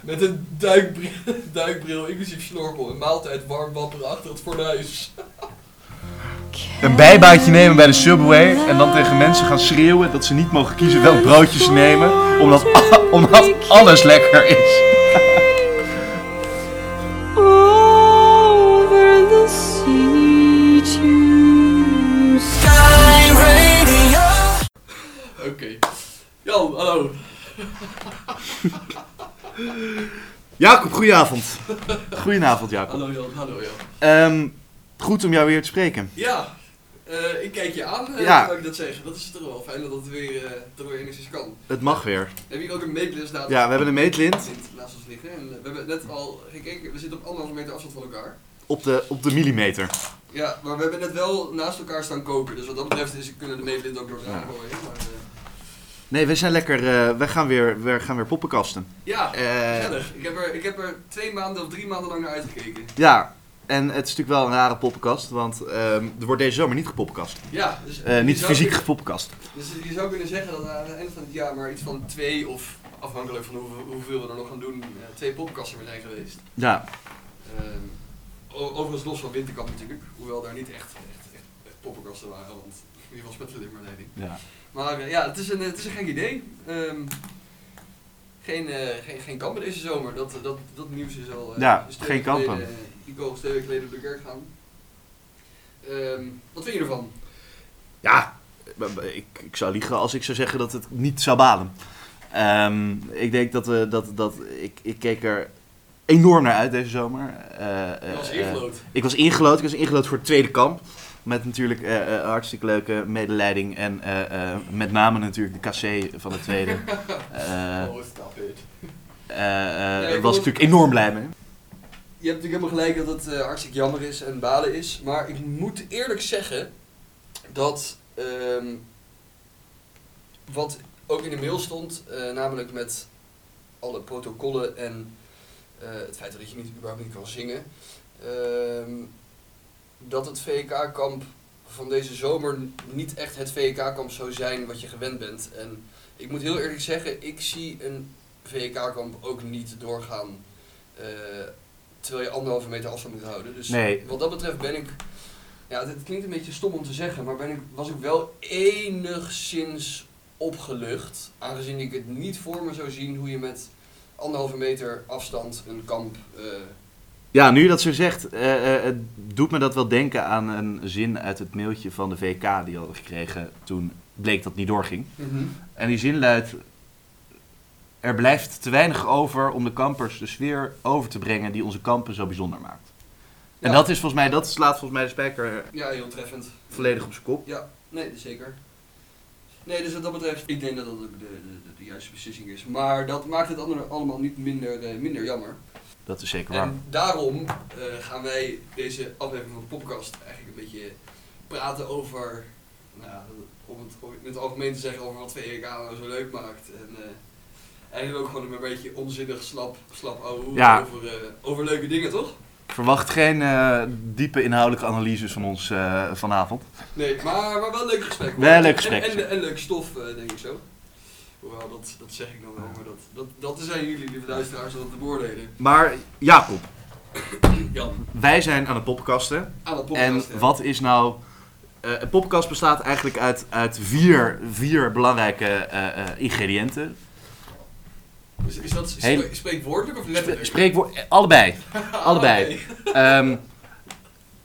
Met een duikbril, duikbril inclusief snorkel en maaltijd warm wapperen achter het fornuis. Een bijbaantje nemen bij de Subway en dan tegen mensen gaan schreeuwen dat ze niet mogen kiezen welk broodje ze nemen, omdat, omdat alles lekker is. Jacob, goedenavond. Goedenavond, Jacob. Hallo Jan, hallo Jan. Ehm, goed om jou weer te spreken. Ja, eh, ik kijk je aan uh, Ja. ik dat zeg. Dat is toch wel fijn dat het weer, toch weer enigszins kan. Het mag weer. We hebben hier ook een meetlist naast, Ja, we hebben een meetlint naast ons liggen. En we hebben net al gekeken, we zitten op anderhalve meter afstand van elkaar. op de, op de millimeter. Ja, maar we hebben net wel naast elkaar staan koken. Dus wat dat betreft is, kunnen de meetlint ook door elkaar Ja. gooien. Maar, eh, Nee, we zijn lekker, eh, we gaan weer, we gaan weer poppenkasten. ja, Eh, gezellig. Ik heb, er, ik heb er twee maanden of drie maanden lang naar uitgekeken. ja, en het is natuurlijk wel een rare poppenkast, want ehm, er wordt deze zomer niet gepoppenkast. Ja, dus Eh, niet fysiek gepoppenkast. Dus je zou kunnen zeggen dat aan het einde van het jaar maar iets van twee of afhankelijk van hoeveel, hoeveel we er nog gaan doen, twee poppenkasten weer zijn geweest. Ja, Ehm, overigens los van Winterkamp natuurlijk, hoewel daar niet echt, echt, echt, echt poppenkasten waren, want wie was met de leiding. ja. Maar eh, ja, het is, een, het is een gek idee. Ehm, geen, eh, geen, geen kampen deze zomer, dat, dat, dat nieuws is al eh, Ja, geen kampen. geleden, eh, Ico is twee weken geleden op de kerk gaan. Ehm, wat vind je ervan? Ja, ik, ik zou liegen als ik zou zeggen dat het niet zou baden. Ehm, ik denk dat, we dat, dat ik, ik keek er enorm naar uit deze zomer. Eh, Je was eh, ingelood. ik was ingelood. Ik was ingelood voor het tweede kamp. Met natuurlijk eh, eh, hartstikke leuke medeleiding. En eh, eh, met name natuurlijk de KC van het tweede. Eh oh, stop it. ik was ik natuurlijk enorm blij mee. Je hebt natuurlijk helemaal gelijk dat het hartstikke jammer is en balen is. Maar ik moet eerlijk zeggen dat ehm, wat ook in de mail stond, eh, namelijk met alle protocollen en eh, het feit dat je niet, überhaupt niet kan zingen, ehm, dat het VK-kamp van deze zomer niet echt het VK-kamp zou zijn wat je gewend bent. En ik moet heel eerlijk zeggen, ik zie een VK-kamp ook niet doorgaan. eh, terwijl je anderhalve meter afstand moet houden. Dus Nee. wat dat betreft ben ik, ja, het klinkt een beetje stom om te zeggen, maar ben ik, was ik wel enigszins opgelucht. Aangezien ik het niet voor me zou zien hoe je met anderhalve meter afstand een kamp. eh, Ja, nu je dat zo zegt, eh, eh, het doet me dat wel denken aan een zin uit het mailtje van de VK die we hadden gekregen toen bleek dat niet doorging. En die zin luidt: Er blijft te weinig over om de kampers de sfeer over te brengen die onze kampen zo bijzonder maakt. En dat is volgens mij, dat slaat volgens mij de spijker Ja, heel treffend. volledig op zijn kop. Ja, nee, zeker. Nee, dus wat dat betreft, ik denk dat dat ook de, de, de, de juiste beslissing is. Maar dat maakt het andere allemaal niet minder, eh, minder jammer. Dat is zeker waar. En daarom eh, gaan wij deze aflevering van de podcast eigenlijk een beetje praten over, nou, om het in het algemeen te zeggen, over wat VEK nou zo leuk maakt. En eh, eigenlijk ook gewoon een beetje onzinnig, slap, slap ouwe hoeren Ja. over, eh, over leuke dingen, toch? Verwacht geen diepe inhoudelijke analyses van ons vanavond. Nee, maar, maar wel leuk gesprek. Wel leuk En- gesprek. En, en, en leuk stof, denk ik zo. Hoewel, dat, dat zeg ik dan wel, maar dat, dat, dat zijn jullie, lieve luisteraars, dat te beoordelen. Maar Jacob, Jan, wij zijn aan het poppenkasten. aan de podcast. En wat is nou. eh een poppenkast bestaat eigenlijk uit, uit vier, vier belangrijke eh, eh, ingrediënten. Is, is dat spreekwoordelijk of letterlijk? Spreekwoord, eh, allebei. allebei. Ehm,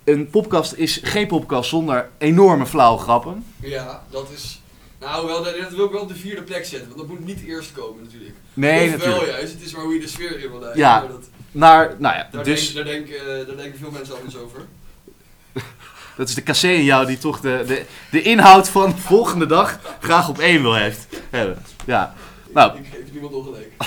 een poppenkast is geen poppenkast zonder enorme flauwe grappen. Ja, dat is... Nou, wel, dat, wil ik wel op de vierde plek zetten, want dat moet niet eerst komen natuurlijk. Nee, of natuurlijk. wel juist, het is maar hoe je de sfeer in wil leiden. Ja, maar dat, Maar, nou ja, daar, dus denk, daar, denken, daar denken veel mensen anders over. dat is de KC in jou die toch de, de, de inhoud van de volgende dag graag op één wil heeft. hebben. Ja, nou, Ik geef niemand ongelijk.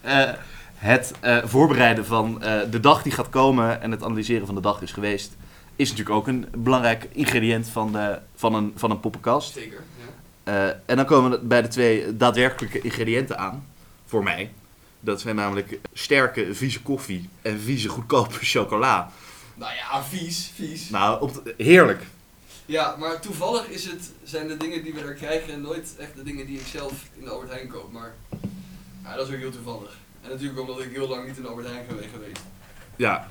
eh, het eh, voorbereiden van eh, de dag die gaat komen en het analyseren van de dag is geweest, is natuurlijk ook een belangrijk ingrediënt van, de, van, een, van een poppenkast. Zeker, Eh, en dan komen we bij de twee daadwerkelijke ingrediënten aan, voor mij. Dat zijn namelijk sterke, vieze koffie en vieze, goedkope chocola. Nou ja, vies, vies. Nou, op de- heerlijk. Ja, maar toevallig is het, zijn de dingen die we daar krijgen nooit echt de dingen die ik zelf in de Albert Heijn koop. Maar ja, dat is ook heel toevallig. En natuurlijk omdat ik heel lang niet in Albert Heijn ben geweest. Ja.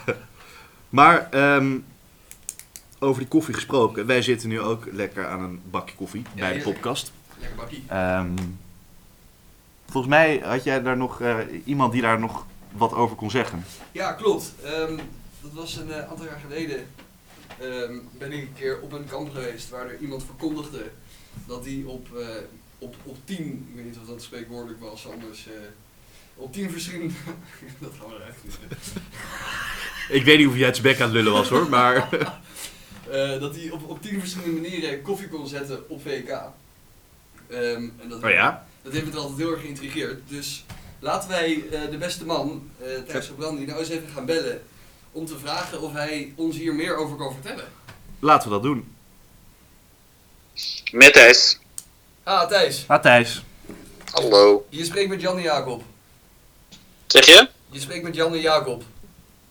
maar ehm, over die koffie gesproken. Wij zitten nu ook lekker aan een bakje koffie Ja, bij de podcast. Lekker bakkie. Ehm, volgens mij had jij daar nog eh, iemand die daar nog wat over kon zeggen. Ja, klopt. Ehm, dat was een eh, aantal jaar geleden. ehm, ben ik een keer op een kamp geweest waar er iemand verkondigde dat hij op, eh, op, op tien, ik weet niet of dat spreekwoordelijk was, anders op tien verschillende. dat gaan we eruit. Ik weet niet of jij het bek aan het lullen was hoor, maar... Eh, dat hij op, op tien verschillende manieren koffie kon zetten op VK. Ehm, en dat, Oh ja? dat heeft me altijd heel erg geïntrigeerd. Dus laten wij eh, de beste man, uh, Thijs Brandy, nou eens even gaan bellen. Om te vragen of hij ons hier meer over kan vertellen. Laten we dat doen. Met Thijs. Ah, Thijs. Ah, Thijs. Hallo. Je spreekt met Jan en Jacob. Zeg je? Je spreekt met Jan en Jacob.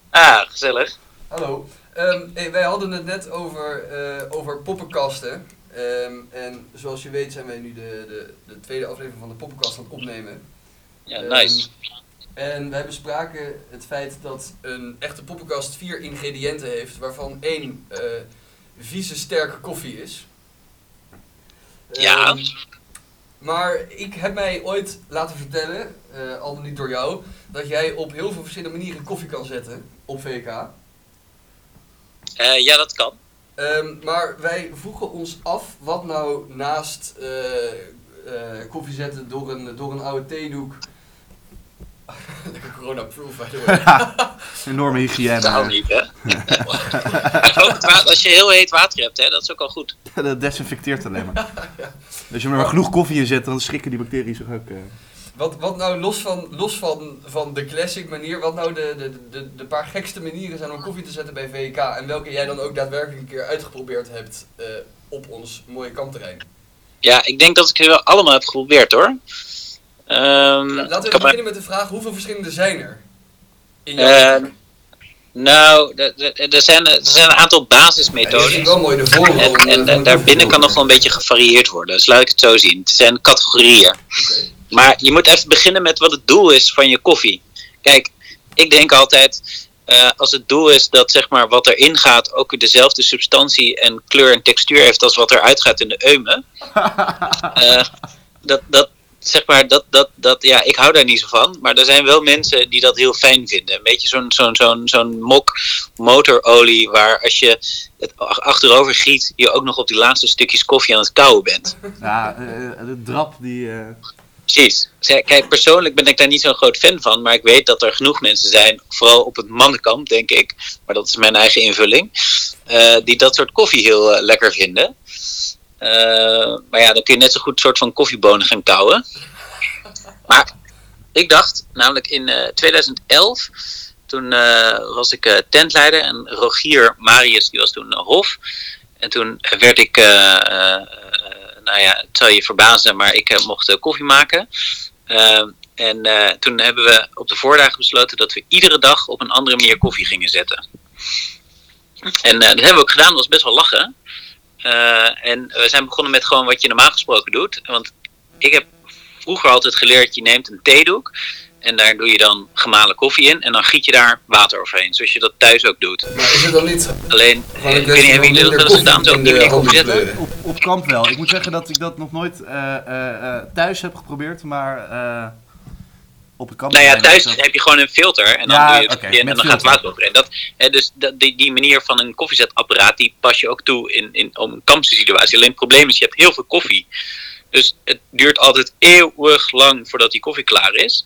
Ah, gezellig. Hallo. Ehm, hey, wij hadden het net over, eh, over poppenkasten. Ehm, en zoals je weet zijn wij nu de, de, de tweede aflevering van de poppenkast aan het opnemen. Ja, Ehm, nice. En wij bespraken het feit dat een echte poppenkast vier ingrediënten heeft, waarvan één eh, vieze sterke koffie is. Ja. Maar ik heb mij ooit laten vertellen, eh, al dan niet door jou, dat jij op heel veel verschillende manieren koffie kan zetten op VK. Eh, ja, dat kan. Ehm, maar wij vroegen ons af wat nou naast eh, eh, koffie zetten door een, door een oude theedoek. Lekker corona-proof, by the way. Enorme hygiëne. Nou niet, hè? Maar ook het water, als je heel heet water hebt, hè, dat is ook al goed. Dat desinfecteert alleen maar. Als je er maar genoeg koffie in zet, dan schrikken die bacteriën zich ook. Wat, wat nou los van, los van, van de classic manier, wat nou de, de, de, de paar gekste manieren zijn om koffie te zetten bij VK en welke jij dan ook daadwerkelijk een keer uitgeprobeerd hebt eh, op ons mooie kampterrein? Ja, ik denk dat ik het wel allemaal heb geprobeerd, hoor. Ehm, Laten we beginnen met de vraag, hoeveel verschillende zijn er? In jouw Ehm? Nou, er- zijn, er zijn een aantal Ja, wel mooi de vorm. En, en, en daarbinnen kan nog wel een beetje gevarieerd worden. Dus laat ik het zo zien. Het zijn categorieën. Oké. Maar je moet even beginnen met wat het doel is van je koffie. Kijk, ik denk altijd, eh, als het doel is dat zeg maar, wat erin gaat ook dezelfde substantie en kleur en textuur heeft als wat eruit gaat in de eumen. eh, dat, dat, zeg maar, dat, dat, dat, ja, ik hou daar niet zo van. Maar er zijn wel mensen die dat heel fijn vinden. Een beetje zo'n zo'n zo'n zo'n mok motorolie waar als je het ach- achterover giet, je ook nog op die laatste stukjes koffie aan het kauwen bent. Ja, eh, de drap die... Precies. Kijk, persoonlijk ben ik daar niet zo'n groot fan van, maar ik weet dat er genoeg mensen zijn, vooral op het mannenkant, denk ik, maar dat is mijn eigen invulling, eh, die dat soort koffie heel eh, lekker vinden. Eh, maar ja, dan kun je net zo goed een soort van koffiebonen gaan kauwen. Maar ik dacht, namelijk in eh, 2011, toen was ik tentleider en Rogier Marius, die was toen hof. En toen werd ik, nou ja, het zal je verbazen, maar ik eh, mocht eh, koffie maken. Ehm, en eh, toen hebben we op de voordagen besloten dat we iedere dag op een andere manier koffie gingen zetten. En dat hebben we ook gedaan, dat was best wel lachen. En we zijn begonnen met gewoon wat je normaal gesproken doet. Want ik heb vroeger altijd geleerd, je neemt een theedoek. En daar doe je dan gemalen koffie in. En dan giet je daar water overheen. Zoals je dat thuis ook doet. Maar is het dan niet Alleen, eh, ik weet niet, hebben jullie dat wel eens koffie gedaan? Zo op in die manier koffie zetten? op, op kamp wel. Ik moet zeggen dat ik dat nog nooit eh, eh, eh, thuis heb geprobeerd, maar eh, op het kamp... Nou ja, thuis heb je gewoon een filter en dan Ja, doe je het kopje in met en dan gaat het water overheen. Dat, hè, dus dat, die, die manier van een koffiezetapparaat, die pas je ook toe in, in, om een kampsituatie. Alleen het probleem is, je hebt heel veel koffie. Dus het duurt altijd eeuwig lang voordat die koffie klaar is.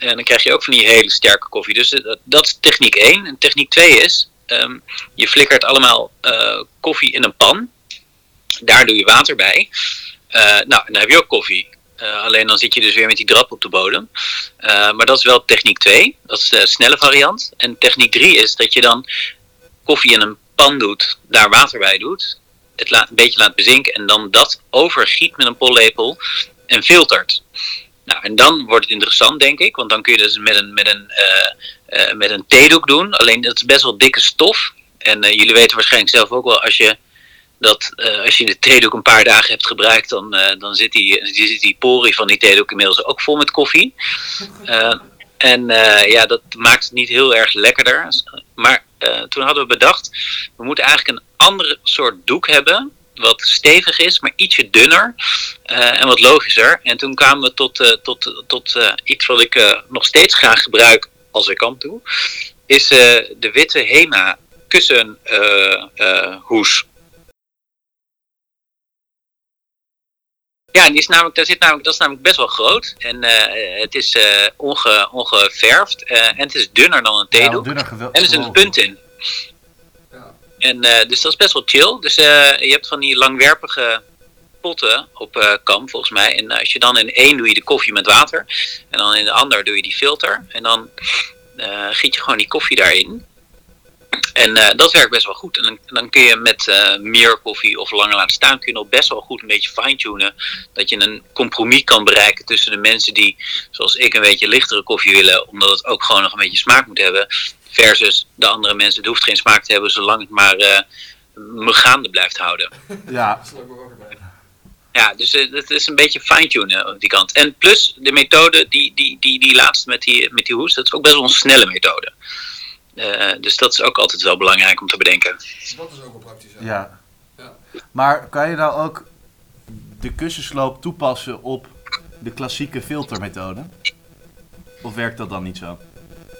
En dan krijg je ook van die hele sterke koffie. Dus eh, dat, is techniek 1. En techniek 2 is, ehm, je flikkert allemaal eh, koffie in een pan. Daar doe je water bij. Eh, nou, dan heb je ook koffie. Alleen dan zit je dus weer met die drap op de bodem. Maar dat is wel techniek 2. Dat is de snelle variant. En techniek 3 is dat je dan koffie in een pan doet, daar water bij doet. Het laat, een beetje laat bezinken en dan dat overgiet met een pollepel en filtert. Nou, en dan wordt het interessant, denk ik. Want dan kun je dus met een, met een, eh, eh, met een theedoek doen. Alleen dat is best wel dikke stof. En eh, jullie weten waarschijnlijk zelf ook wel, als je dat als je de theedoek een paar dagen hebt gebruikt, dan, dan zit die, zit die pori van die theedoek inmiddels ook vol met koffie. En ja, dat maakt het niet heel erg lekkerder. Maar toen hadden we bedacht, we moeten eigenlijk een andere soort doek hebben. Wat stevig is, maar ietsje dunner eh, en wat logischer. En toen kwamen we tot, eh, tot, tot eh, iets wat ik nog steeds graag gebruik als ik kan toe. Is de witte Hema kussenhoes. Ja, die is namelijk, daar zit namelijk, dat is namelijk best wel groot. En het is onge, ongeverfd. en het is dunner dan een theedoek. en er zit een punt in. En, eh, dus dat is best wel chill. Dus eh, je hebt van die langwerpige potten op eh, kamp, volgens mij. En als je dan in één doe je de koffie met water. En dan in de ander doe je die filter. En dan giet je gewoon die koffie daarin. En dat werkt best wel goed. En dan, kun je met meer koffie of langer laten staan, kun je nog best wel goed een beetje fine-tunen. Dat je een compromis kan bereiken tussen de mensen die, zoals ik, een beetje lichtere koffie willen, omdat het ook gewoon nog een beetje smaak moet hebben. Versus de andere mensen, het hoeft geen smaak te hebben, zolang het maar eh, me gaande blijft houden. Ja. Ja, dus eh, het is een beetje fine-tunen op die kant. En plus, de methode, die, die, die, die laatste met die, met die hoes, dat is ook best wel een snelle methode. Eh, dus dat is ook altijd wel belangrijk om te bedenken. Dat is ook wel praktisch. hè? ja. Ja. Maar kan je nou ook de kussensloop toepassen op de klassieke filtermethode? Of werkt dat dan niet zo?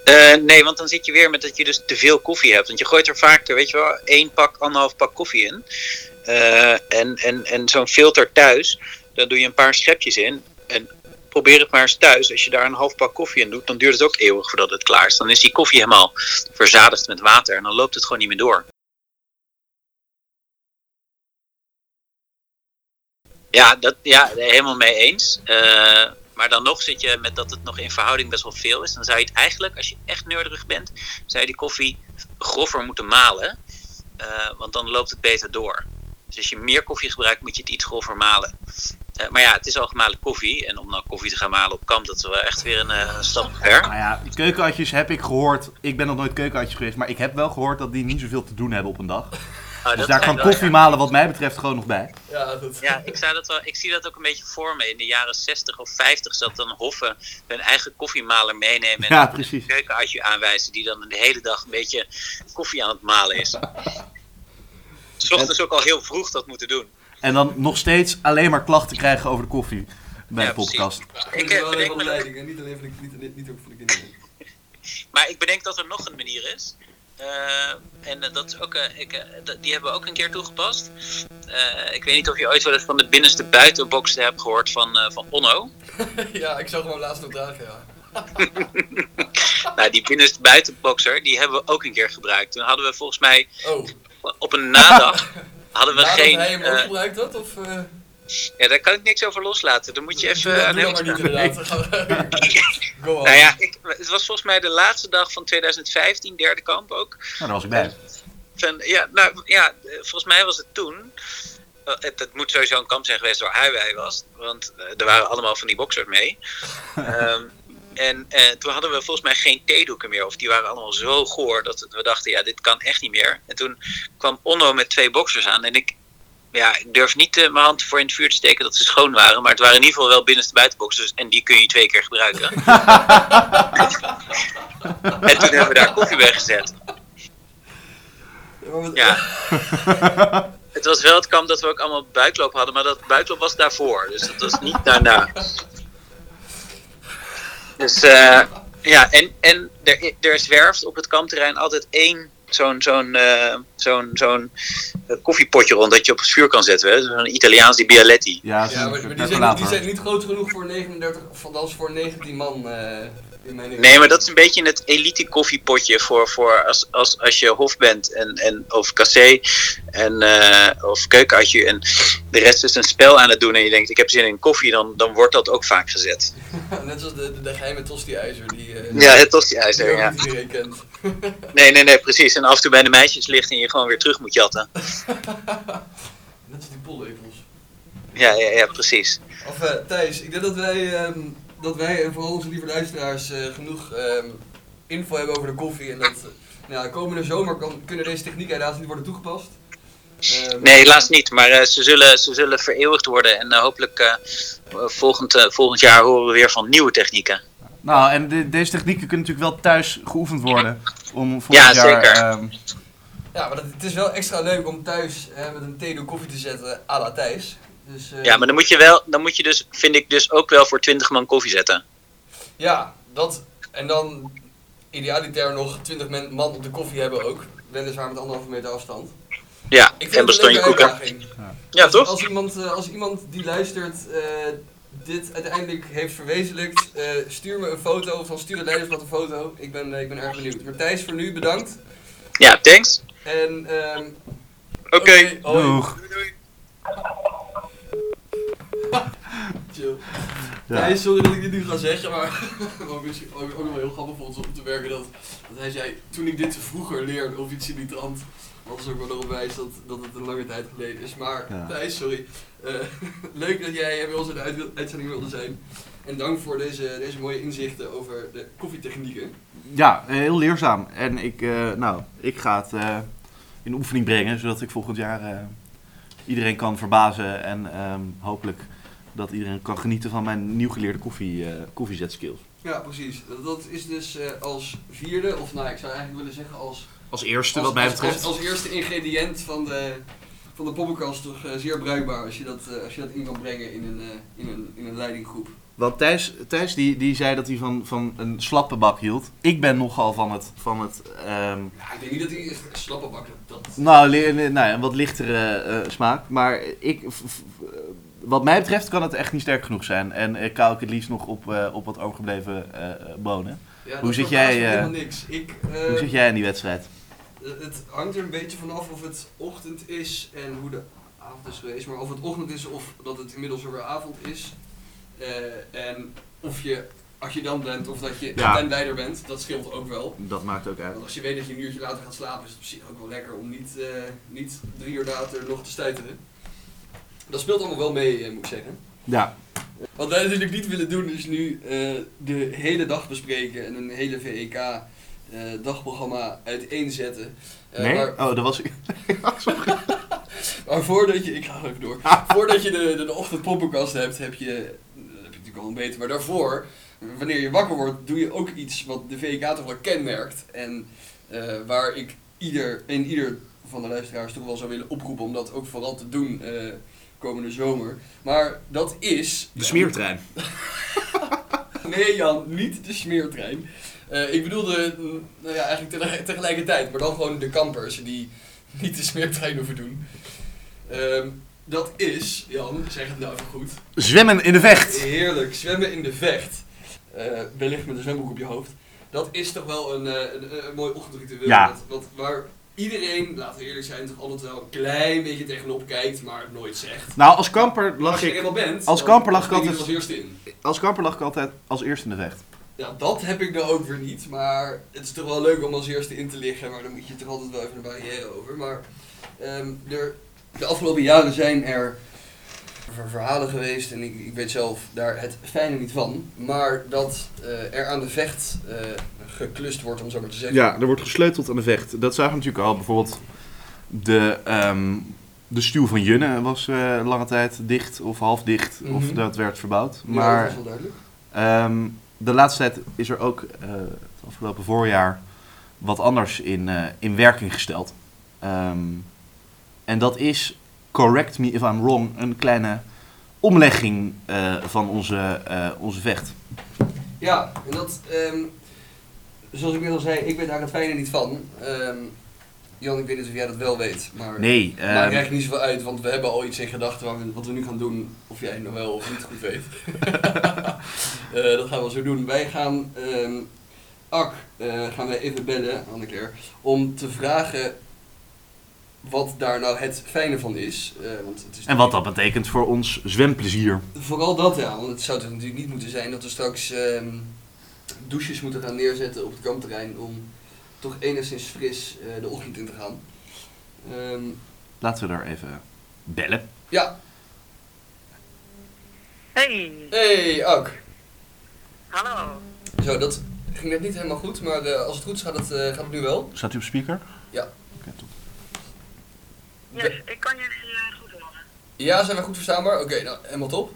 Eh, nee, want dan zit je weer met dat je dus te veel koffie hebt. Want je gooit er vaak, weet je wel, één pak, anderhalf pak koffie in. Eh, en en, en zo'n filter thuis, daar doe je een paar schepjes in. En probeer het maar eens thuis. Als je daar een half pak koffie in doet, dan duurt het ook eeuwig voordat het klaar is. Dan is die koffie helemaal verzadigd met water en dan loopt het gewoon niet meer door. Ja, dat, ja helemaal mee eens. Eh, maar dan nog zit je met dat het nog in verhouding best wel veel is. Dan zou je het eigenlijk, als je echt neurderig bent, zou je die koffie grover moeten malen. Eh, want dan loopt het beter door. Dus als je meer koffie gebruikt, moet je het iets grover malen. Eh, maar ja, het is al gemalen koffie. En om nou koffie te gaan malen op kamp, dat is wel echt weer een eh, stap ver. Nou ja, keukenatjes heb ik gehoord. Ik ben nog nooit keukenatjes geweest, maar ik heb wel gehoord dat die niet zoveel te doen hebben op een dag. Oh, Dus dat daar kan koffie malen wat mij betreft gewoon nog bij. Ja, dat... Ja, ik, zou dat wel, ik zie dat ook een beetje voor me. In de jaren 60 of 50 dat dan hoffen hun eigen koffiemaler meenemen. En Ja, een precies. keukenatje aanwijzen die dan de hele dag een beetje koffie aan het malen is. S ochtends ook al heel vroeg dat moeten doen. En dan nog steeds alleen maar klachten krijgen over de koffie bij Ja, de podcast. Ik, Ik eh, wel alleen bedenk van de me- leiding en niet alleen van de, niet, niet, niet ook van de kinderen. Maar ik bedenk dat er nog een manier is. Eh, en eh, dat is ook, eh, ik, dat- die hebben we ook een keer toegepast. Ik weet niet of je ooit wel eens van de binnenste buitenbox hebt gehoord van, van Onno. ja, ik zou gewoon laatst nog dragen, ja. Nou, die binnenste buitenboxer, die hebben we ook een keer gebruikt. Toen hadden we volgens mij Oh, op een nadag hadden we nadat geen. hij hem ook gebruikt had? Of, ja, daar kan ik niks over loslaten. Dan moet je even. doe, aan. Go on. Nou ja, ik, het was volgens mij de laatste dag van 2015, derde kamp ook. Nou, daar was ik bij. Van, ja, nou, ja, eh, volgens mij was het toen. eh, het, het moet sowieso een kamp zijn geweest waar hij bij was. Want eh, er waren allemaal van die boxers mee. Ehm, en eh, toen hadden we volgens mij geen theedoeken meer. Of die waren allemaal zo goor dat we dachten, ja, dit kan echt niet meer. En toen kwam Onno met twee boxers aan. En ik, ja, ik durf niet eh, mijn hand voor in het vuur te steken dat ze schoon waren. Maar het waren in ieder geval wel binnenste buitenboxers. En die kun je twee keer gebruiken. en toen hebben we daar koffie bij gezet. Ja. Het was wel het kamp dat we ook allemaal buikloop hadden, maar dat buikloop was daarvoor. Dus dat was niet daarna. Dus eh, ja, en, en er, er zwerft op het kampterrein altijd één zo'n zo'n eh, zo'n zo'n eh, koffiepotje rond dat je op het vuur kan zetten. hè. Zo'n Italiaans die Bialetti. Ja, Ja, maar, maar die, zijn, percolator. die zijn niet groot genoeg voor 39, of voor 19 man eh, Nee, maar dat is een beetje het elite koffiepotje voor, voor als, als, als je hof bent en, en, of cassé en, eh, of keukenatje en de rest is een spel aan het doen en je denkt ik heb zin in koffie, dan, dan wordt dat ook vaak gezet. Net zoals de, de, de geheime tosti-ijzer die, eh, Ja, het tosti-ijzer, ja. kent. Nee, nee, nee, precies. En af en toe bij de meisjes ligt en je gewoon weer terug moet jatten. Net als die pollepels. Ja, ja, ja, precies. Of eh, Thijs, ik denk dat wij, ehm, dat wij en vooral onze lieve luisteraars eh, genoeg ehm, info hebben over de koffie. En dat eh, nou, ja, komende zomer kan, kunnen deze technieken helaas niet worden toegepast. Ehm, Nee, helaas niet. Maar eh, ze, zullen, ze zullen vereeuwigd worden. En hopelijk eh, volgend, eh, volgend jaar horen we weer van nieuwe technieken. Nou, en de- deze technieken kunnen natuurlijk wel thuis geoefend worden. Om Ja, volgend jaar... zeker. ehm, Ja, maar dat, het is wel extra leuk om thuis met een thee koffie te zetten à la Thijs. Dus, eh, Ja, maar dan moet je wel, dan moet je dus, vind ik dus ook wel voor 20 man koffie zetten. Ja, dat. En dan idealiter nog 20 men- man op de koffie hebben ook. Weliswaar met anderhalve meter afstand. Ja, Ik en vind het een bastonje koeken. uitdaging. Ja, als, toch? Als iemand, eh, als iemand die luistert eh, dit uiteindelijk heeft verwezenlijkt, eh, stuur me een foto of dan stuur het leiderschap een foto. Ik ben, eh, ik ben erg benieuwd. Maar Thijs, voor nu bedankt. Ja, thanks. En ehm Oké. hoi. Doeg. Chill. Ja. Sorry dat ik dit nu ga zeggen, maar misschien ook, ook nog wel heel grappig voor ons om te werken dat, dat hij zei, toen ik dit vroeger leerde of iets in die trant, is ook wel erop wijs dat, dat het een lange tijd geleden is. Maar Ja. Thijs, sorry. Eh, leuk dat jij bij ons in de uit- uitzending wilde zijn. En dank voor deze, deze mooie inzichten over de koffietechnieken. Ja, heel leerzaam. En ik, eh, nou, ik ga het eh, in oefening brengen, zodat ik volgend jaar iedereen kan verbazen. En ehm, hopelijk dat iedereen kan genieten van mijn nieuw geleerde koffie, eh koffiezetskills. Ja, precies. Dat- is dus eh, als vierde, of nou, ik zou eigenlijk willen zeggen als Als eerste, als, wat mij betreft. Als, als eerste ingrediënt van de, van de poppenkast toch eh, zeer bruikbaar als je, dat, eh, als je dat in kan brengen in een, eh, in een, in een leidinggroep. Want Thijs, Thijs die, die zei dat hij van, van een slappe bak hield. Ik ben nogal van het, van het ehm, Ja, ik denk niet dat hij echt slappe bakken. Dat, nou, nou ja, een wat lichtere eh, smaak. Maar ik, wat mij betreft kan het echt niet sterk genoeg zijn. En ik kou ik het liefst nog op, eh, op wat overgebleven eh, bonen. ja, Hoe zit jij, eh, helemaal niks. Ik, eh, Hoe zit jij in die wedstrijd? Het hangt er een beetje vanaf of het ochtend is en hoe de avond is geweest. Maar of het ochtend is of dat het inmiddels alweer avond is. Eh, en of je adjudant bent of dat je Ja. leider bent, dat scheelt ook wel. Dat maakt ook uit. Want als je weet dat je een uurtje later gaat slapen, is het zich ook wel lekker om niet, eh, niet drie uur later nog te stuiteren. Dat speelt allemaal wel mee, eh, moet ik zeggen. Ja, Wat wij natuurlijk niet willen doen, is nu eh, de hele dag bespreken en een hele VEK eh, dagprogramma uiteenzetten. Eh, nee? Oh, dat was... maar voordat je, ik ga even door, voordat je de, de, de ochtendpoppenkast hebt, heb je, dat heb je natuurlijk al een beter, maar daarvoor, wanneer je wakker wordt, doe je ook iets wat de VK toch wel kenmerkt. En waar ik ieder, en ieder van de luisteraars toch wel zou willen oproepen om dat ook vooral te doen komende zomer. Maar dat is... De smeertrein. Nee Jan, niet de smeertrein. Eh, ik bedoelde, mm, nou ja, eigenlijk tegelijkertijd, maar dan gewoon de kampers die niet de smeertrein hoeven doen. Ehm, dat is, Jan, zeg het nou even goed, Zwemmen in de vecht. heerlijk, zwemmen in de vecht. Eh, wellicht met een zwembroek op je hoofd. Dat is toch wel een, eh, een, een mooi ochtendritueel. Ja. Wat, wat, waar iedereen, laten we eerlijk zijn, toch altijd wel een klein beetje tegenop kijkt, maar het nooit zegt. Nou, als kamper Als lag je er ik... bent, als dan kamper lag ik je altijd- als eerste in. Als kamper lag ik altijd als eerste in de vecht. Ja, dat heb ik nou ook weer niet. Maar het is toch wel leuk om als eerste in te liggen. Maar dan moet je toch altijd wel even een barrière over. Maar ehm, er, de afgelopen jaren zijn er ver- verhalen geweest. En ik, ik weet zelf daar het fijne niet van. Maar dat eh, er aan de vecht eh, geklust wordt, om zo maar te zeggen. Ja, er wordt gesleuteld aan de vecht. Dat zagen we natuurlijk al. Bijvoorbeeld de, ehm, de stuw van Junne was eh, lange tijd dicht of half dicht. Of Mhm. dat werd verbouwd. Ja, dat Maar is wel duidelijk. ehm, de laatste tijd is er ook het afgelopen voorjaar wat anders in, in werking gesteld. Ehm, en dat is, correct me if I'm wrong, een kleine omlegging eh, van onze, eh, onze vecht. Ja, en dat, ehm, zoals ik net al zei, ik weet daar het fijne niet van. Ehm, Jan, ik weet niet of jij dat wel weet. Maar Nee, Maakt ehm, eigenlijk niet zoveel uit, want we hebben al iets in gedachten wat we nu gaan doen, of jij nog wel of niet goed weet. Eh, dat gaan we zo doen. Wij gaan, ehm Ak, gaan wij even bellen, Annekeer, om te vragen wat daar nou het fijne van is. Eh, want het is en wat dat betekent voor ons zwemplezier. Vooral dat ja, want het zou toch natuurlijk niet moeten zijn dat we straks ehm, douches moeten gaan neerzetten op het kampterrein om toch enigszins fris eh, de ochtend in te gaan. Ehm, Laten we daar even bellen. ja, Hey, hey Ak. hallo. Zo, dat ging net niet helemaal goed, maar eh, als het goed is gaat het, eh, gaat het nu wel. Staat u op speaker? Ja. Yes, ik kan jullie eh, goed horen. Ja, zijn we goed verstaanbaar? Oké, nou, helemaal top.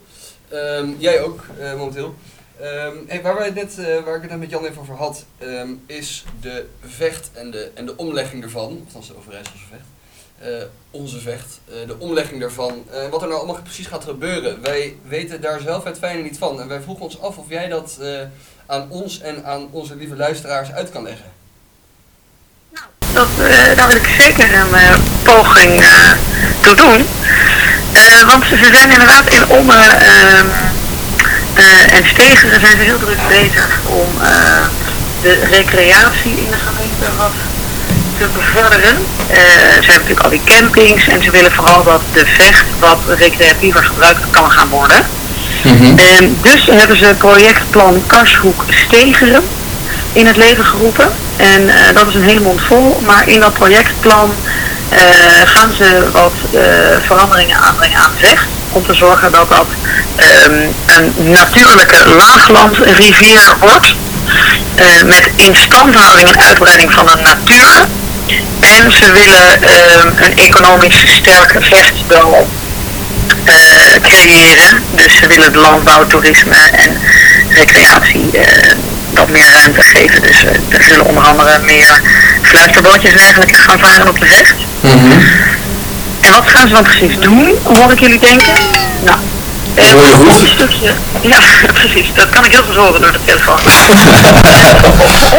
Ehm, jij ook, eh, momenteel. Ehm, hey, waar, wij net, eh, waar ik het net met Jan even over had, ehm, is de vecht en de, en de omlegging ervan. Althans, de Overijsselse vecht. Onze vecht. de omlegging daarvan. Wat er nou allemaal precies gaat gebeuren. Wij weten daar zelf het fijne niet van. En wij vroegen ons af of jij dat aan ons en aan onze lieve luisteraars uit kan leggen. Dat, eh, daar wil ik zeker een poging eh, toe doen. Eh, want ze zijn inderdaad in Ommen ehm, eh, en Stegeren zijn ze heel druk bezig om de recreatie in de gemeente wat te bevorderen. Eh, ze hebben natuurlijk al die campings en ze willen vooral dat de vecht wat recreatiever gebruikt kan gaan worden. En dus hebben ze projectplan Karshoek Stegeren in het leven geroepen. En dat is een hele mond vol, maar in dat projectplan gaan ze wat eh, veranderingen aanbrengen aan vecht. Om te zorgen dat dat ehm, een natuurlijke laaglandrivier wordt. eh, met instandhouding en uitbreiding van de natuur. En ze willen ehm, een economisch sterke vechtdal eh, creëren. Dus ze willen het landbouw, toerisme en recreatie eh, wat meer ruimte geven. Dus eh, er zullen onder andere meer fluisterbootjes en gaan varen op de vecht. En wat gaan ze dan precies doen, hoor ik jullie denken? Nou, eh, een stukje, ja, precies, dat kan ik heel goed horen door de telefoon.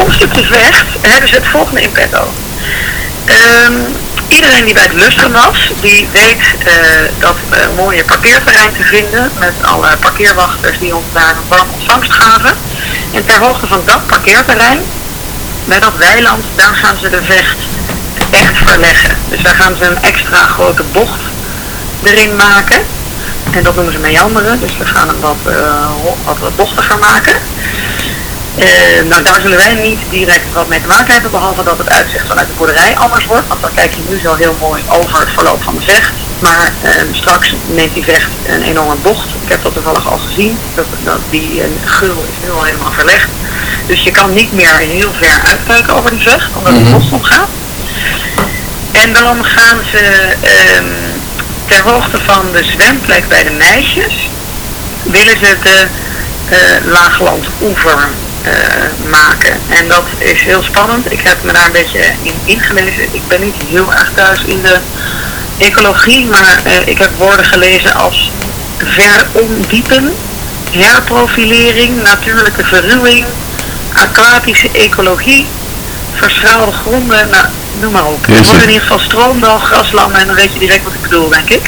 op een stukje vecht hebben ze het volgende in petto. Ehm, iedereen die bij het lustrum was, die weet eh, dat eh, mooie parkeerterrein te vinden met alle parkeerwachters die ons daar een warm ontvangst gaven. En ter hoogte van dat parkeerterrein, bij dat weiland, daar gaan ze de vecht echt verleggen. Dus daar gaan ze een extra grote bocht erin maken. En dat noemen ze meanderen, dus we gaan hem wat, ho- wat bochtiger maken. Eh, nou, daar zullen wij niet direct wat mee te maken hebben, behalve dat het uitzicht vanuit de boerderij anders wordt. Want dan kijk je nu zo heel mooi over het verloop van de vecht. Maar eh, straks neemt die vecht een enorme bocht. Ik heb dat toevallig al gezien. Dat, dat die eh, gul is nu al helemaal verlegd. Dus je kan niet meer heel ver uitkijken over die vecht, omdat het bocht omgaat. En dan gaan ze ehm, ter hoogte van de zwemplek bij de meisjes, willen ze de eh Laagland oever eh, maken. En dat is heel spannend. Ik heb me daar een beetje in ingelezen. Ik ben niet heel erg thuis in de ecologie, maar eh, ik heb woorden gelezen als verondiepen, herprofilering, natuurlijke verruwing, aquatische ecologie, verschraalde gronden, nou, noem maar op. Jeetje. wordt in ieder geval stroomdal, graslanden en dan weet je direct wat ik bedoel, denk ik.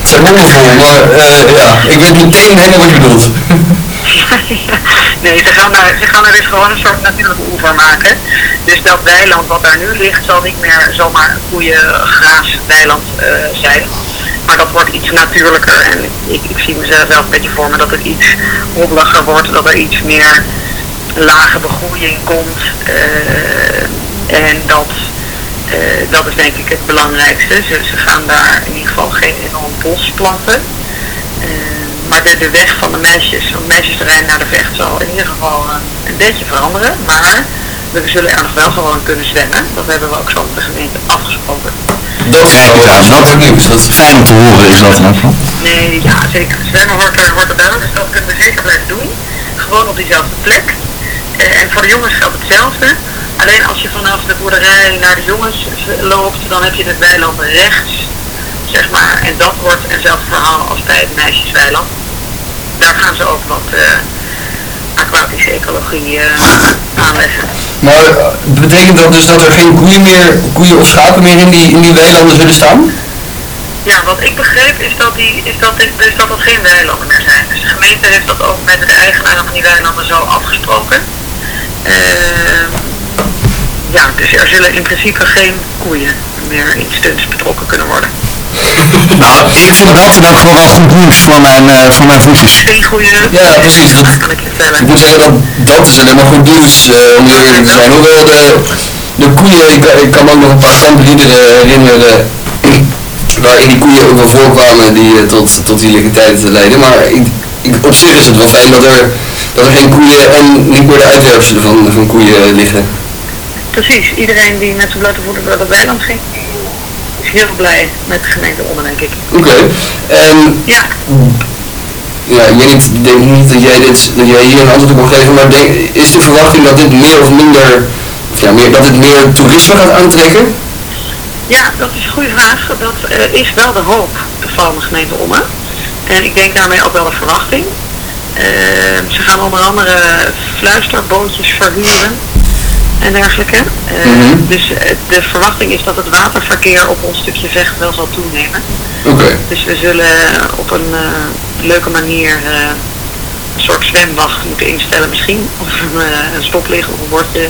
Het zijn wondervol, maar eh, ja, ik weet meteen helemaal wat je bedoelt. nee, ze gaan, daar, ze gaan er dus gewoon een soort natuurlijke oever maken. Dus dat weiland wat daar nu ligt zal niet meer zomaar een koeiengraasweiland eh zijn. Maar dat wordt iets natuurlijker en ik, ik zie mezelf zelf een beetje voor me dat het iets hobbeliger wordt, dat er iets meer lage begroeiing komt. eh, en dat, eh, dat is denk ik het belangrijkste. Ze, ze gaan daar in ieder geval geen enorm bos planten. Eh, maar de, de weg van de meisjes, van meisjesterrein naar de vecht zal in ieder geval een, een beetje veranderen. Maar we zullen er nog wel gewoon kunnen zwemmen. Dat hebben we ook zo met de gemeente afgesproken. Dat is nieuws. Dat is Fijn om te horen is dat dan. Nee, ja zeker. Zwemmen hoort er, hoort dus dat kunnen we zeker blijven doen. Gewoon op diezelfde plek. Eh, en voor de jongens geldt hetzelfde. Alleen als je vanaf de boerderij naar de jongens loopt, dan heb je het weiland rechts, zeg maar. En dat wordt eenzelfde verhaal als bij het meisjesweiland. Daar gaan ze ook wat eh, aquatische ecologie eh, aanleggen. Maar eh, betekent dat dus dat er geen koeien meer, koeien of schapen meer in die, in die weilanden zullen staan? Ja, wat ik begreep is dat, die, is dat, dit, dus dat dat geen weilanden meer zijn. Dus de gemeente heeft dat ook met de eigenaren van die weilanden zo afgesproken. Ehm, ja, dus er zullen in principe geen koeien meer in stunts betrokken kunnen worden. Nou, ik vind dat in elk geval wel goed nieuws voor mijn, eh, voor mijn voetjes. Geen goede... Ja, precies. Dat, kan ik je ik vertellen. moet zeggen dat dat is alleen maar goed nieuws eh, om heel eerlijk te zijn. Hoewel de, de koeien, ik, ik kan me ook nog een paar kampliederen herinneren waarin die koeien ook wel voorkwamen die eh, tot, tot die tijd leiden. Maar ik, ik, op zich is het wel fijn dat er, dat er geen koeien en niet meer de uitwerpselen van, van koeien liggen. Precies, iedereen die met zijn blote voeten door dat weiland ging, heel blij met de gemeente Ommen, denk ik. Oké. En Ja, ja, ik weet niet, denk niet dat jij, dit, dat jij hier een antwoord op kan geven, maar denk, is de verwachting dat dit meer of minder, of ja, meer, dat dit meer toerisme gaat aantrekken? ja, dat is een goede vraag. Dat eh, is wel de hoop van de gemeente Ommen. En ik denk daarmee ook wel de verwachting. Eh, ze gaan onder andere fluisterbootjes verhuren en dergelijke. Eh, Mhm. Dus eh, de verwachting is dat het waterverkeer op ons stukje vecht wel zal toenemen. Oké. Dus we zullen op een eh, leuke manier eh, een soort zwemwacht moeten instellen misschien. Of een, eh, een stoplicht of een bordje.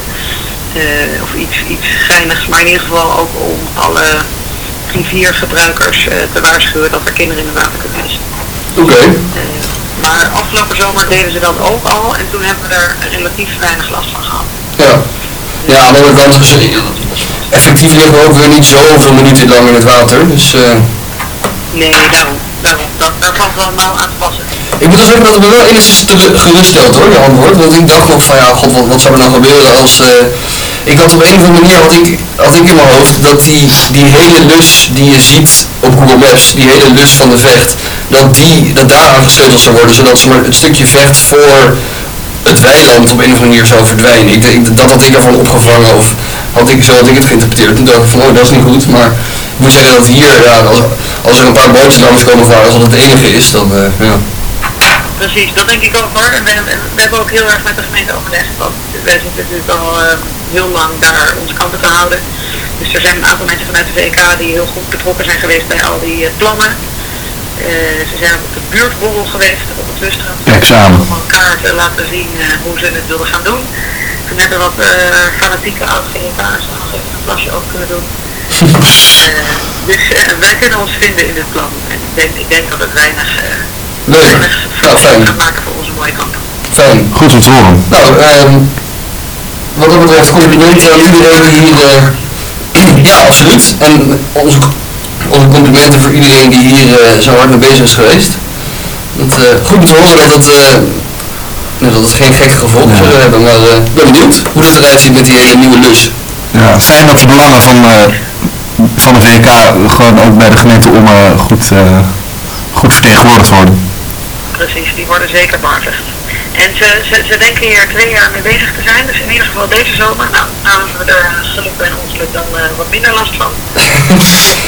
eh, of iets, iets geinigs. Maar in ieder geval ook om alle riviergebruikers eh, te waarschuwen dat er kinderen in het water kunnen vissen. Oké. Eh, maar afgelopen zomer deden ze dat ook al en toen hebben we er relatief weinig last van gehad. Ja. Ja, aan de andere kant, eh, effectief liggen we ook weer niet zoveel minuten lang in het water, dus... eh, Nee, daarom. daarom. Dat, daar valt wel nauw aan te passen. Ik moet wel zeggen dat het me wel enigszins te- geruststelt hoor, je antwoord. Want ik dacht nog van ja, god, wat, wat zou er nou gebeuren als... eh, ik had op een of andere manier, had ik, had ik in mijn hoofd, dat die, die hele lus die je ziet op Google Maps, die hele lus van de vecht, dat, die, dat daar aan gesleuteld zou worden, zodat ze maar het stukje vecht voor het weiland op een of andere manier zou verdwijnen. Ik, denk- dat had ik ervan opgevangen, of had ik, zo had ik het geïnterpreteerd. Toen dacht ik van, oh, dat is niet goed, maar ik moet zeggen dat hier, ja, als, er een paar bootjes komen varen, als dat het enige is, dan, eh, ja. Precies, dat denk ik ook hoor. En we, en we hebben ook heel erg met de gemeente overlegd. Want wij zitten natuurlijk al eh, heel lang daar onze kanten te houden. Dus er zijn een aantal mensen vanuit de VK die heel goed betrokken zijn geweest bij al die eh, plannen. Eh, ze zijn op de buurtborrel geweest op het Wuststrand. Kijk, samen. Om een kaart te laten zien eh, hoe ze het wilden gaan doen. Toen hebben wat eh, fanatieke oud-VK'ers nog even een plasje ook kunnen doen. Dus wij kunnen ons vinden in dit plan. En ik denk, ik denk dat het weinig, Leuk. weinig fijn. gaat maken voor onze mooie kamp. Fijn. Goed om te horen. Nou, ehm, wat dat betreft complimenten aan iedereen die hier... ja, absoluut. En onze, onze complimenten voor iedereen die hier eh, zo hard mee bezig is geweest. Het, eh, goed om te horen dat het, eh, nou, dat het geen gekke gevolgen Ja. zullen hebben. Maar eh, ik ben benieuwd hoe het eruit ziet met die hele nieuwe lus. Ja, fijn dat de belangen van, eh, van de VK gewoon ook bij de gemeente Ommen goed, eh, goed vertegenwoordigd worden. Precies, die worden zeker behartigd. En ze, ze, ze denken hier twee jaar mee bezig te zijn, dus in ieder geval deze zomer. Nou, nou hebben we er geluk bij ongeluk dan eh, wat minder last van.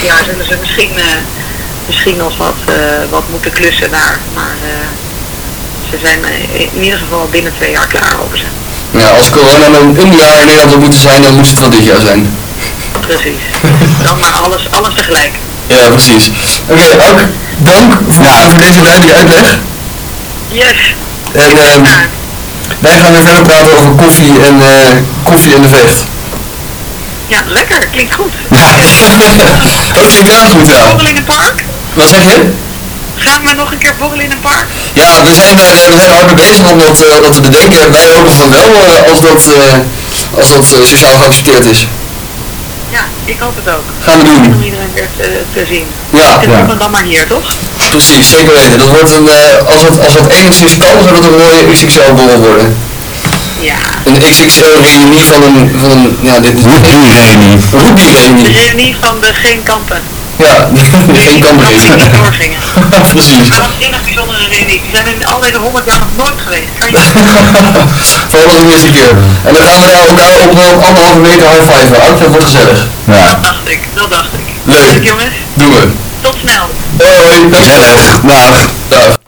Ja, zullen ze misschien, eh, misschien nog wat, eh, wat moeten klussen daar. Maar eh, ze zijn eh, in ieder geval binnen twee jaar klaar over ze. Ja, als corona dan een jaar in Nederland had moeten zijn, dan moest het wel dit jaar zijn. Precies. Dan maar alles, alles tegelijk. Ja, precies. Oké, ook dank voor, voor deze duidelijke uitleg. Yes. En ehm, wij gaan weer verder praten over koffie en, eh, koffie en de vecht. ja, lekker. Klinkt goed. Dat klinkt wel goed, ja. Borrelen in het park? Wat zeg je? Gaan we nog een keer borrelen in een park? Ja, we zijn, eh, we zijn er hard mee bezig om dat, eh, dat te bedenken. Wij hopen van wel, eh, als dat, eh, als dat sociaal geaccepteerd is. Ja, ik hoop het ook. Gaan we doen. Om iedereen weer te, te zien. Ja, En Ja. doen we dan maar hier, toch? Precies, zeker weten. Dat wordt een, eh, als, het, als het enigszins kan, zou dat een mooie XXL-borrel worden. Ja. Een XXL-reunie van een, van een, ja, dit is Reunie. De Roepie-reunie. reunie van de geen kampen. Ja, geen Die kamp die erin. niet doorgingen. Precies. Maar dat is een bijzondere reunie. Die zijn in al deze honderd jaar nog nooit geweest. Kan je Vooral als de eerste keer. En dan gaan we daar elkaar op wel anderhalve meter high five. Ook dat wordt gezellig. Ja. Dat dacht ik, dat dacht ik. Leuk. Goed, jongens, Doen we. tot snel. Hoi. Dag. Dag.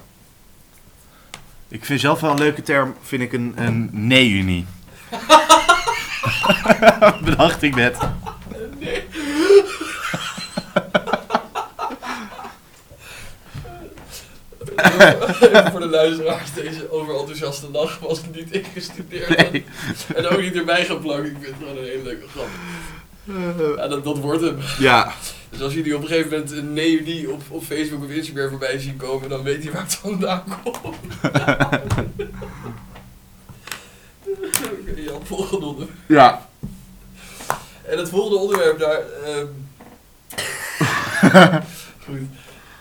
Ik vind zelf wel een leuke term, vind ik een, een nee-unie. Bedacht ik net. Even voor de luisteraars, deze overenthousiaste lach was niet ingestudeerd. Nee. En ook niet erbij geplakt. Ik vind het gewoon een hele leuke grap. Ja, dat, dat wordt hem. Ja, Dus als jullie op een gegeven moment een nee op, op Facebook of Instagram voorbij zien komen, dan weet je waar het vandaan komt. Oké, Jan, volgende onderwerp. ja. En het volgende onderwerp daar. ehm, Goed.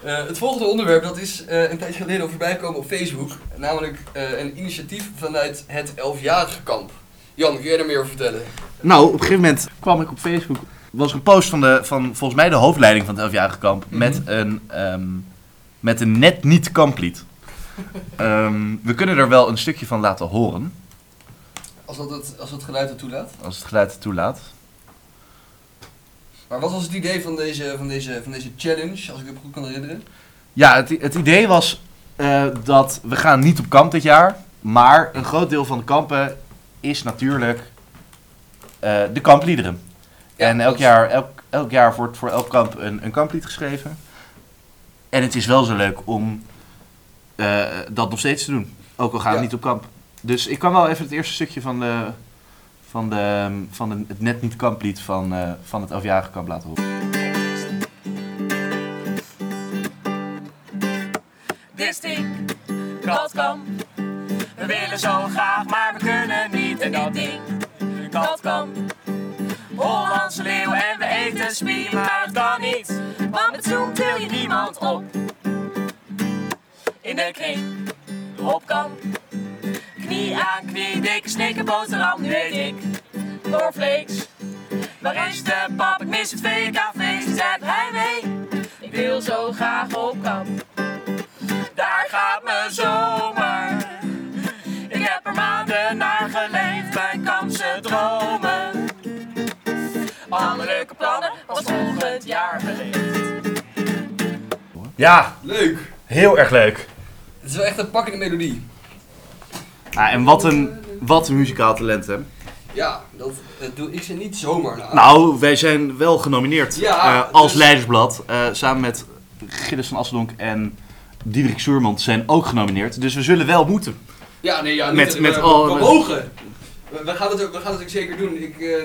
Eh, het volgende onderwerp dat is eh, een tijdje geleden al voorbij gekomen op Facebook. Namelijk eh, een initiatief vanuit het 11-jarige kamp. Jan, kun jij er meer over vertellen? Nou, op een gegeven moment kwam ik op Facebook was een post van, de, van volgens mij de hoofdleiding van het 11-jarige kamp. Mhm. Met een, ehm, met een net niet kamplied. Ehm, we kunnen er wel een stukje van laten horen. Als dat het, als het geluid het toelaat. Als het geluid het toelaat. Maar wat was het idee van deze, van deze, van deze challenge, als ik het goed kan herinneren? Ja, het, het idee was eh, dat we gaan niet op kamp dit jaar. Maar een groot deel van de kampen is natuurlijk eh, de kampliederen. Ja, en elk jaar, elk, elk jaar wordt voor elk kamp een, een kamplied geschreven. En het is wel zo leuk om eh, dat nog steeds te doen. Ook al gaan we Ja. niet op kamp. Dus ik kan wel even het eerste stukje van, de, van, de, van de, het net niet kamplied van, eh, van het 11-jarige kamp laten horen. Disting, Katkam. We willen zo graag, maar we kunnen niet. En dat ding, Katkam. Hollandse leeuw en we eten spie, maar het kan niet. Want met Zoom til je niemand op. In de kring, op kan. Knie aan knie, dikke snikken, boterham, nu eet ik. Cornflakes. Waar is de pap? Ik mis het VK-feest. Hij mee? Ik wil zo graag op kamp. Daar gaat mijn zomer. Ik heb er maanden naar geleefd, mijn kampse dromen. Alle leuke plannen was volgend jaar geleefd. Ja, Leuk! heel erg leuk. Het is wel echt een pakkende melodie. Ah, en wat een, wat een muzikaal talent, hè? Ja, dat doe ik ze niet zomaar na. Nou, wij zijn wel genomineerd Ja, eh, als dus- Leidersblad. eh, samen met Gilles van Asseldonk en Diederik Soermond zijn ook genomineerd. Dus we zullen wel moeten. Ja, nee, ja, Met- niet, met we, al- we met- mogen. We, we gaan het ook, we gaan het ook zeker doen. Ik eh,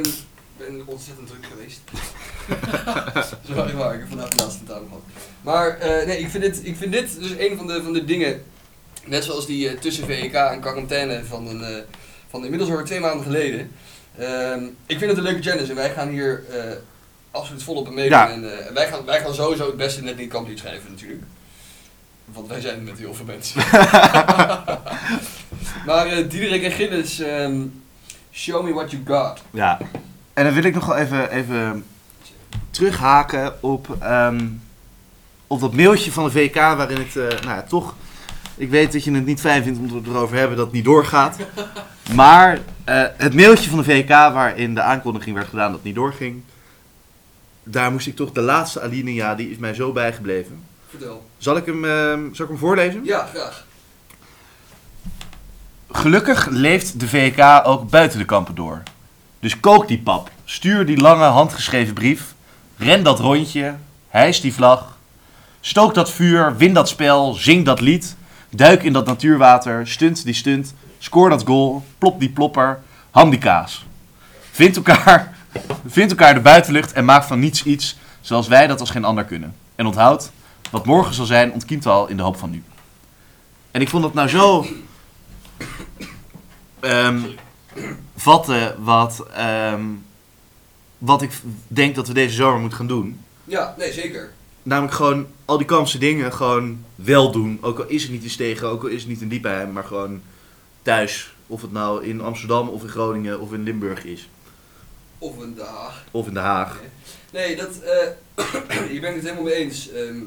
ben ontzettend druk geweest. Echt waar, ik heb vandaag de laatste tentamen gehad. Maar eh, nee, ik vind, dit, ik vind dit dus een van de, van de dingen, net zoals die eh, tussen VEK en quarantaine van, een, eh, van inmiddels alweer twee maanden geleden. Ehm, ik vind het een leuke challenge en wij gaan hier absoluut volop aan meedoen. Ja. En, wij, gaan, wij gaan sowieso het beste net niet kamplied schrijven natuurlijk. Want wij zijn met heel veel mensen. maar Diederik en Gilles, ehm, show me what you got. Ja. En dan wil ik nog wel even, even terughaken op, ehm, op dat mailtje van de VK waarin het, eh, nou ja, toch... Ik weet dat je het niet fijn vindt om het erover te hebben dat het niet doorgaat. Maar eh, het mailtje van de VK waarin de aankondiging werd gedaan dat het niet doorging... Daar moest ik toch de laatste alinea, die is mij zo bijgebleven. Vertel. Zal ik hem, ehm, zal ik hem voorlezen? Ja, graag. Gelukkig leeft de VK ook buiten de kampen door. Dus kook die pap, stuur die lange handgeschreven brief, ren dat rondje, hijs die vlag, stook dat vuur, win dat spel, zing dat lied, duik in dat natuurwater, stunt die stunt, scoor dat goal, plop die plopper, ham die kaas. Vind elkaar, vind elkaar de buitenlucht en maak van niets iets zoals wij dat als geen ander kunnen. En onthoud, wat morgen zal zijn ontkiemt al in de hoop van nu. En ik vond dat nou zo ehm, vatten wat, ehm, wat ik denk dat we deze zomer moeten gaan doen. Ja, nee, zeker. Namelijk gewoon al die kampse dingen gewoon wel doen. Ook al is het niet in Stegen, ook al is het niet in Diepheim, maar gewoon thuis. Of het nou in Amsterdam of in Groningen of in Limburg is. Of een dag. Of in Den Haag. Nee, dat, eh hier ben ik het helemaal mee eens. Ehm,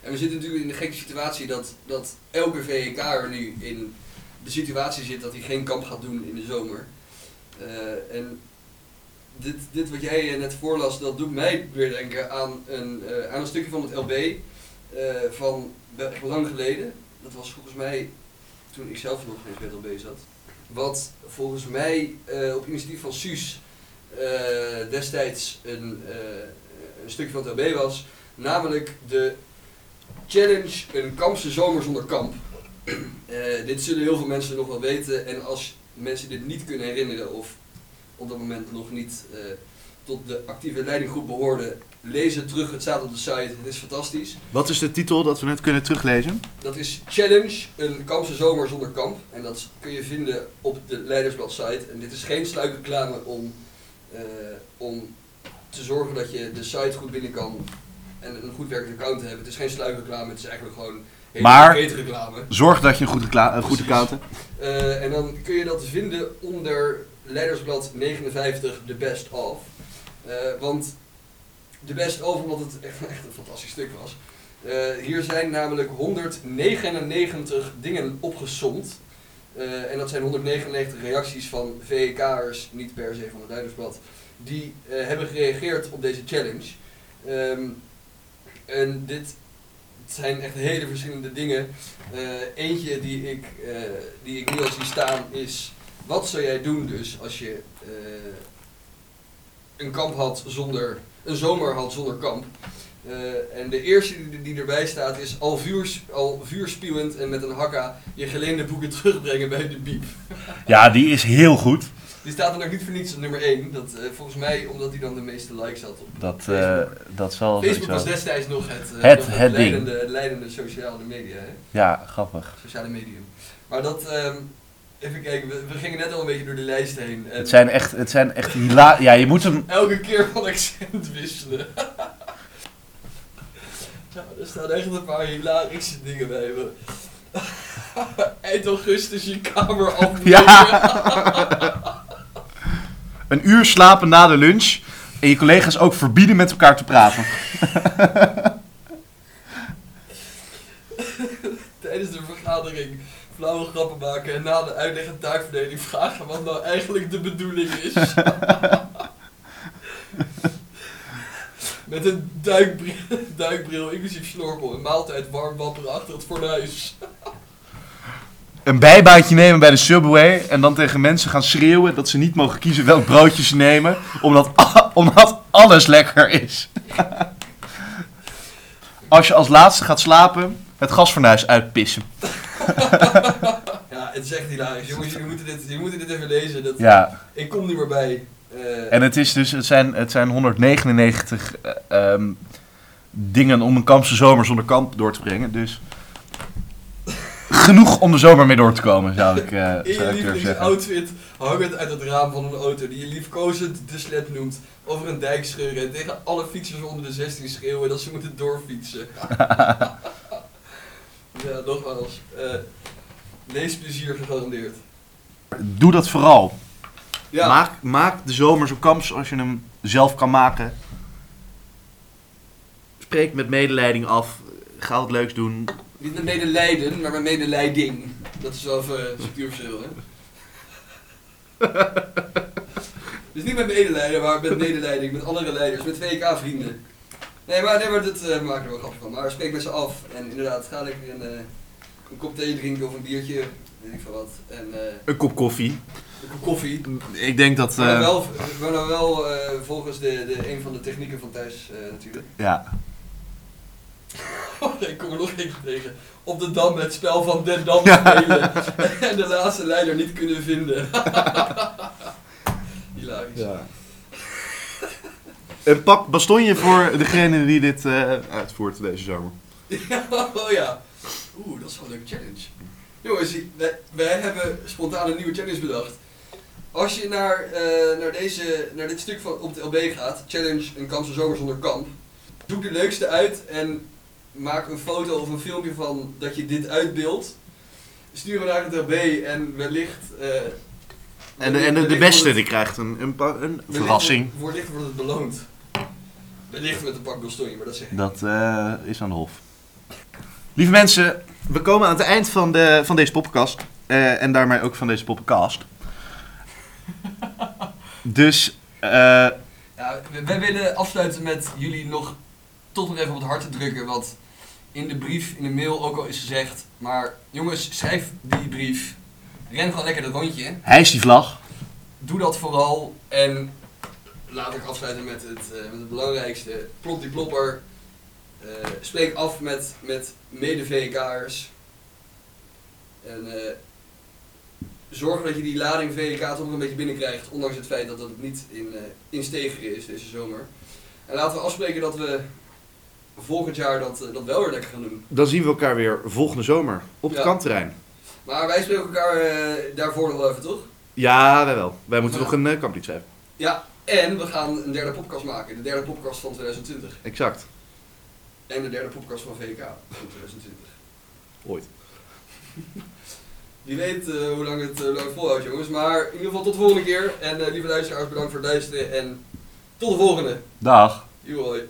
en we zitten natuurlijk in de gekke situatie dat, dat elke VEK'er nu in de situatie zit dat hij geen kamp gaat doen in de zomer. Eh, en dit, dit wat jij eh, net voorlas, dat doet mij weer denken aan een, eh, aan een stukje van het LB van lang geleden. Dat was volgens mij toen ik zelf nog bij het LB zat. Wat volgens mij op initiatief van Suus destijds een, een stukje van het LB was. Namelijk de challenge een kampse zomer zonder kamp. Eh, dit zullen heel veel mensen nog wel weten. En als mensen dit niet kunnen herinneren of op dat moment nog niet eh, tot de actieve leidinggroep behoorden, lees het terug. Het staat op de site. Het is fantastisch. Wat is de titel dat we net kunnen teruglezen? Dat is Challenge, een kampse zomer zonder kamp. En dat kun je vinden op de Leidersblad site. En dit is geen sluikreclame om, eh, om te zorgen dat je de site goed binnen kan en een goed werkend account te hebben. Het is geen sluikreclame, het is eigenlijk gewoon hele Maar- concrete reclame. Zorg dat je een goed, een goed Precies. account hebt. Eh, en dan kun je dat vinden onder Leidersblad 59, The Best Of. Eh, want de best over, omdat het echt, echt een fantastisch stuk was. Eh, hier zijn namelijk 199 dingen opgesomd. En dat zijn 199 reacties van VEK'ers, niet per se van het Leidersblad, die hebben gereageerd op deze challenge. Ehm, en dit zijn echt hele verschillende dingen. Eh, eentje die ik, eh, die ik nu al zie staan is, wat zou jij doen dus als je eh, een kamp had zonder, een zomer had zonder kamp? En de eerste die, erbij staat is al, vuurs, al vuurspuwend en met een hakka je geleende boeken terugbrengen bij de biep. Ja, die is heel goed. Die staat dan ook niet voor niets op nummer 1. Dat, eh, volgens mij omdat hij dan de meeste likes had op Dat, Facebook. dat zal Facebook was destijds nog het, eh, Het- nog het ding. leidende, het leidende sociale media, hè? Ja, grappig. sociale medium. Maar dat, ehm, even kijken, we, we gingen net al een beetje door de lijst heen. En Het zijn echt, het zijn echt hila Ja, je moet hem... Elke keer van accent wisselen. ja, er staan echt een paar hilarische dingen bij me. Eind augustus je kamer afbreken. Ja. Een uur slapen na de lunch. En je collega's ook verbieden met elkaar te praten. Tijdens de vergadering flauwe grappen maken en na de uitleg en taakverdeling vragen wat nou eigenlijk de bedoeling is. Met een duikbril, duikbril inclusief snorkel en maaltijd warm wapperen achter het fornuis. Een bijbaantje nemen bij de Subway. En dan tegen mensen gaan schreeuwen dat ze niet mogen kiezen welk broodje ze nemen. Omdat, omdat alles lekker is. Als je als laatste gaat slapen, het gasfornuis uitpissen. Ja, het is echt hilarisch. Jongens, jullie moeten dit, jullie moeten dit even lezen. Dat, Ja, Ik kom niet meer bij. Eh, en het, is dus, het, zijn, het zijn 199 eh, ehm, dingen om een kampse zomer zonder kamp door te brengen. Dus genoeg om de zomer mee door te komen, zou ik, eh in je ik lievelingsoutfit hangend uit het raam van een auto die je liefkozend de sled noemt. Over een dijk scheuren en tegen alle fietsers onder de 16 schreeuwen dat ze moeten doorfietsen. ja, nogmaals. eh leesplezier gegarandeerd. Doe dat vooral. Ja, Maak, maak de zomer zo kamps als je hem zelf kan maken. Spreek met medeleiding af. Ga wat leuks doen. niet met medelijden, maar met medeleiding. Dat is wel even structuurverschil, hè? dus niet met medelijden, maar met medeleiding, met andere leiders, met VK-vrienden. Nee, maar, nee, maar dat eh, maken we wel grapje van. Maar spreek met ze af en inderdaad, ga lekker een, eh, een kop thee drinken of een biertje, weet ik veel wat. En eh, Een kop koffie. een kop koffie. Ik denk dat... Maar eh, wel, maar dan wel eh, volgens de, de, een van de technieken van thuis eh, natuurlijk. ja. ik kom er nog eentje tegen. Op de dam het spel van Den Dam spelen. en de laatste leider niet kunnen vinden. Hilarisch. Een pak bastonje voor degene die dit eh, uitvoert deze zomer. oh ja. Oeh, dat is wel een leuke challenge. Jongens, wij, wij hebben spontaan een nieuwe challenge bedacht. Als je naar, eh, naar, deze, naar dit stuk van, op de LB gaat, challenge een kampse zomer zonder kamp, zoek de leukste uit en maak een foto of een filmpje van dat je dit uitbeeldt. Stuur hem naar het LB en wellicht... eh, En de, en de, beste die krijgt een, een, pa- een verrassing. Wellicht, wordt het beloond. Wellicht met een pak maar dat zeg ik. Dat eh, is aan de hof. Lieve mensen, we komen aan het eind van, de, van deze podcast. eh, en daarmee ook van deze podcast. Dus, eh, Ja, we- wij willen afsluiten met jullie nog tot nog even op het hart te drukken. Wat in de brief, in de mail ook al is gezegd. Maar jongens, schrijf die brief. Ren gewoon lekker dat rondje. hijs die vlag. Doe dat vooral. En laat ik afsluiten met het, eh, met het belangrijkste. Plop die plopper. Eh, spreek af met, met mede-VK'ers. En eh, zorg dat je die lading VK toch nog een beetje binnenkrijgt. Ondanks het feit dat het niet in, in Stegeren is deze zomer. En laten we afspreken dat we volgend jaar dat, eh, dat wel weer lekker gaan doen. Dan zien we elkaar weer volgende zomer op het Ja. kantterrein. Maar wij spreken elkaar eh, daarvoor nog wel even, toch? Ja, wij wel. Wij moeten Ja. nog een uh, kamplied schrijven. Ja, en we gaan een derde podcast maken. De derde podcast van 2020. Exact. En de derde podcast van VK van 2020. Ooit. Wie weet eh, hoe lang het, eh, lang het volhoudt, jongens. Maar in ieder geval tot de volgende keer. En eh, lieve luisteraars, bedankt voor het luisteren. En Tot de volgende. Dag. Joei.